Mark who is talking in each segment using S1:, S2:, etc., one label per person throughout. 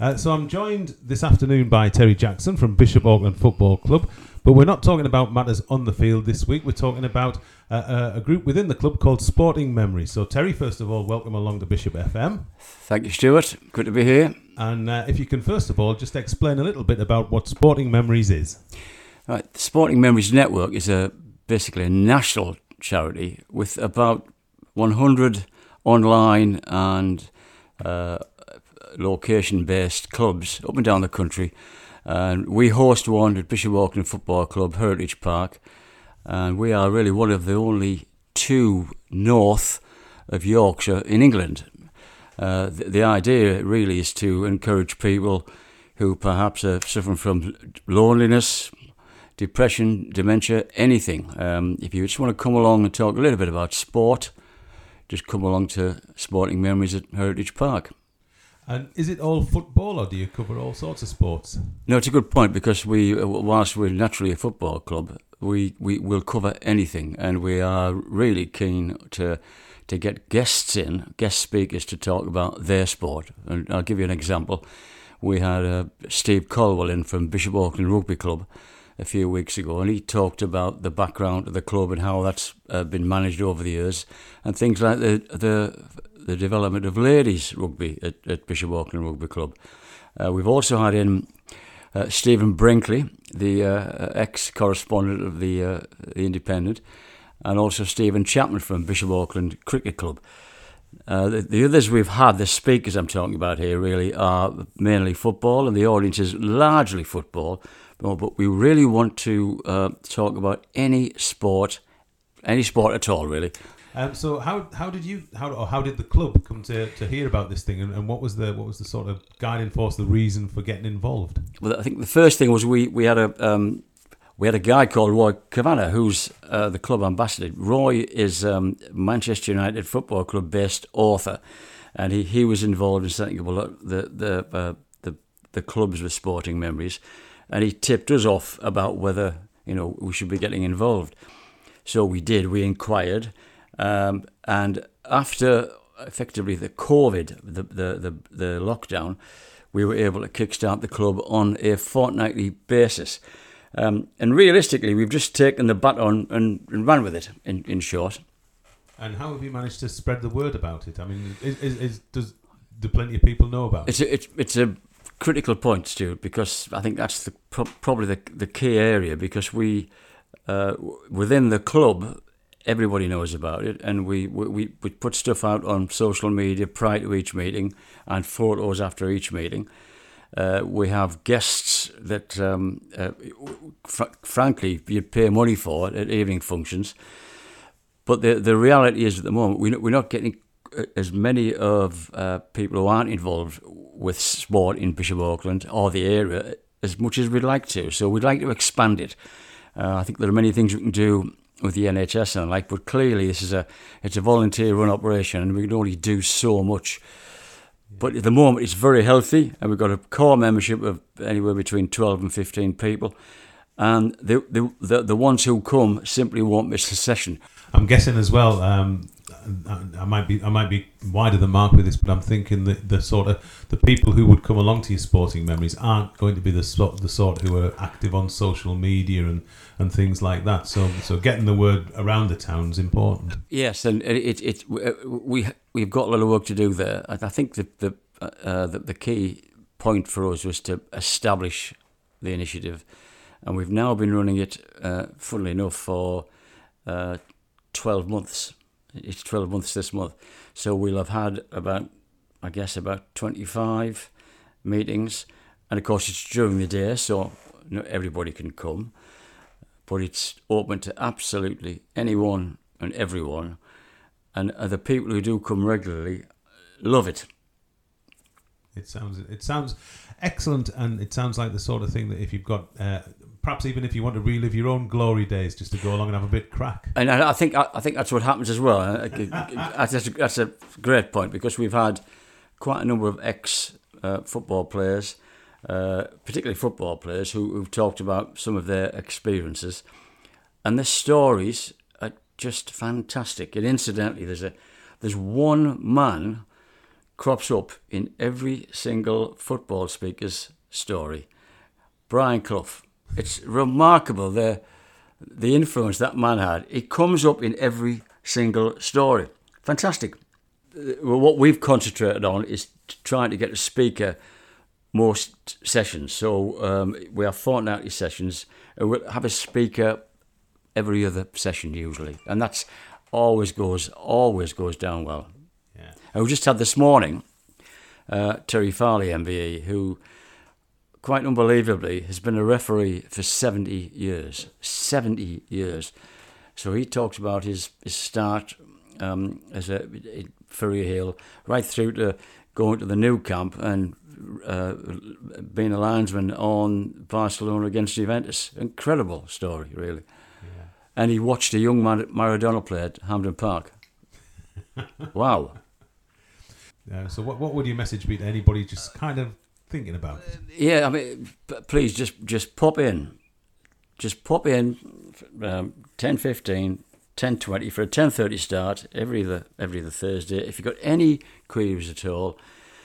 S1: Uh, so I'm joined this afternoon by Terry Jackson from Bishop Auckland Football Club, but we're not talking about matters on the field this week. We're talking about uh, uh, a group within the club called Sporting Memories. So Terry, first of all, welcome along to Bishop FM.
S2: Thank you, Stuart. Good to be here.
S1: And uh, if you can first of all just explain a little bit about what Sporting Memories is.
S2: Right, the Sporting Memories Network is a basically a national charity with about 100 online and uh, location based clubs up and down the country. And we host one at Bishop Auckland Football Club, Heritage Park. And we are really one of the only two north of Yorkshire in England. Uh, the, the idea really is to encourage people who perhaps are suffering from loneliness, depression, dementia, anything. Um, if you just want to come along and talk a little bit about sport, just come along to Sporting Memories at Heritage Park.
S1: And is it all football, or do you cover all sorts of sports?
S2: No, it's a good point because we, uh, whilst we're naturally a football club, we, we will cover anything, and we are really keen to to get guests in, guest speakers to talk about their sport. And I'll give you an example. We had uh, Steve Colwell in from Bishop Auckland Rugby Club a few weeks ago, and he talked about the background of the club and how that's uh, been managed over the years, and things like the the the development of ladies rugby at, at Bishop Auckland Rugby Club. Uh, we've also had in uh, Stephen Brinkley, the uh, ex correspondent of the, uh, the Independent, and also Stephen Chapman from Bishop Auckland Cricket Club. Uh, the, the, others we've had, the speakers I'm talking about here, really are mainly football, and the audience is largely football. But we really want to uh, talk about any sport, any sport at all, really.
S1: Um, so how how did you how or how did the club come to, to hear about this thing and, and what was the what was the sort of guiding force the reason for getting involved?
S2: Well, I think the first thing was we we had a um, we had a guy called Roy Cavanagh who's uh, the club ambassador. Roy is um, Manchester United Football Club based author, and he, he was involved in setting up the the uh, the the clubs with sporting memories, and he tipped us off about whether you know we should be getting involved. So we did. We inquired um, and after effectively the COVID, the, the, the, the lockdown, we were able to kickstart the club on a fortnightly basis. Um, and realistically, we've just taken the baton and, and ran with it, in, in short.
S1: And how have you managed to spread the word about it? I mean, is, is, is does do plenty of people know about
S2: it's it? A, it's, it's a critical point, Stuart, because I think that's the probably the, the key area because we, uh, within the club, everybody knows about it, and we, we, we put stuff out on social media prior to each meeting and photos after each meeting. Uh, we have guests that, um, uh, fr- frankly, you'd pay money for at evening functions. But the the reality is, at the moment, we, we're not getting as many of uh, people who aren't involved with sport in Bishop Auckland or the area as much as we'd like to. So we'd like to expand it. Uh, I think there are many things we can do with the NHS and like, but clearly this is a it's a volunteer run operation and we can only do so much. But at the moment it's very healthy and we've got a core membership of anywhere between 12 and 15 people. And the, the, the, the ones who come simply won't miss a session.
S1: I'm guessing as well. Um, I might be I might be wider than Mark with this, but I'm thinking that the sort of the people who would come along to your sporting memories aren't going to be the sort the sort who are active on social media and, and things like that. So so getting the word around the town is important.
S2: Yes, and it, it, it we we've got a lot of work to do there. I think the the uh, the, the key point for us was to establish the initiative, and we've now been running it, uh, funnily enough, for uh, 12 months. It's 12 months this month. So we'll have had about, I guess, about 25 meetings. And of course, it's during the day, so not everybody can come. But it's open to absolutely anyone and everyone. And the people who do come regularly love it.
S1: It sounds it sounds excellent, and it sounds like the sort of thing that if you've got uh, perhaps even if you want to relive your own glory days, just to go along and have a bit crack.
S2: And I think I think that's what happens as well. that's, a, that's a great point because we've had quite a number of ex uh, football players, uh, particularly football players, who, who've talked about some of their experiences, and their stories are just fantastic. And incidentally, there's a there's one man crops up in every single football speaker's story. Brian Clough. It's remarkable the the influence that man had. It comes up in every single story. Fantastic. Uh, well, what we've concentrated on is trying to get a speaker more sessions. So um, we have fortnightly sessions. And we'll have a speaker every other session usually, and that's always goes always goes down well.
S1: Yeah.
S2: And we just had this morning uh, Terry Farley MBE, who quite unbelievably has been a referee for 70 years. 70 years. So he talks about his, his start um, as a Ferryhill right through to going to the Nou Camp and uh, being a linesman on Barcelona against Juventus. Incredible story, really. Yeah. And he watched a young man Maradona play at Hampden Park. wow.
S1: Uh, so, what, what would your message be to anybody just kind of thinking about?
S2: Yeah, I mean, please just just pop in. Just pop in um, 10 15, 10 20 for a 10.30 start every the every the Thursday. If you've got any queries at all,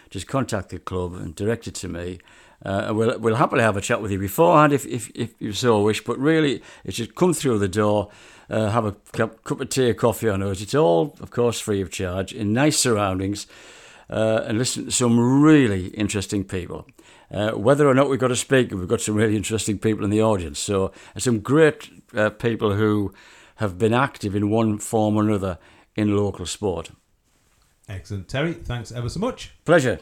S2: just contact the club and direct it to me. Uh, and we'll, we'll happily have a chat with you beforehand if, if, if you so wish. But really, it should come through the door, uh, have a cup, cup of tea or coffee on us. It's all, of course, free of charge in nice surroundings uh, and listen to some really interesting people. Uh, whether or not we've got a speaker, we've got some really interesting people in the audience. So, some great uh, people who have been active in one form or another in local sport.
S1: Excellent. Terry, thanks ever so much.
S2: Pleasure.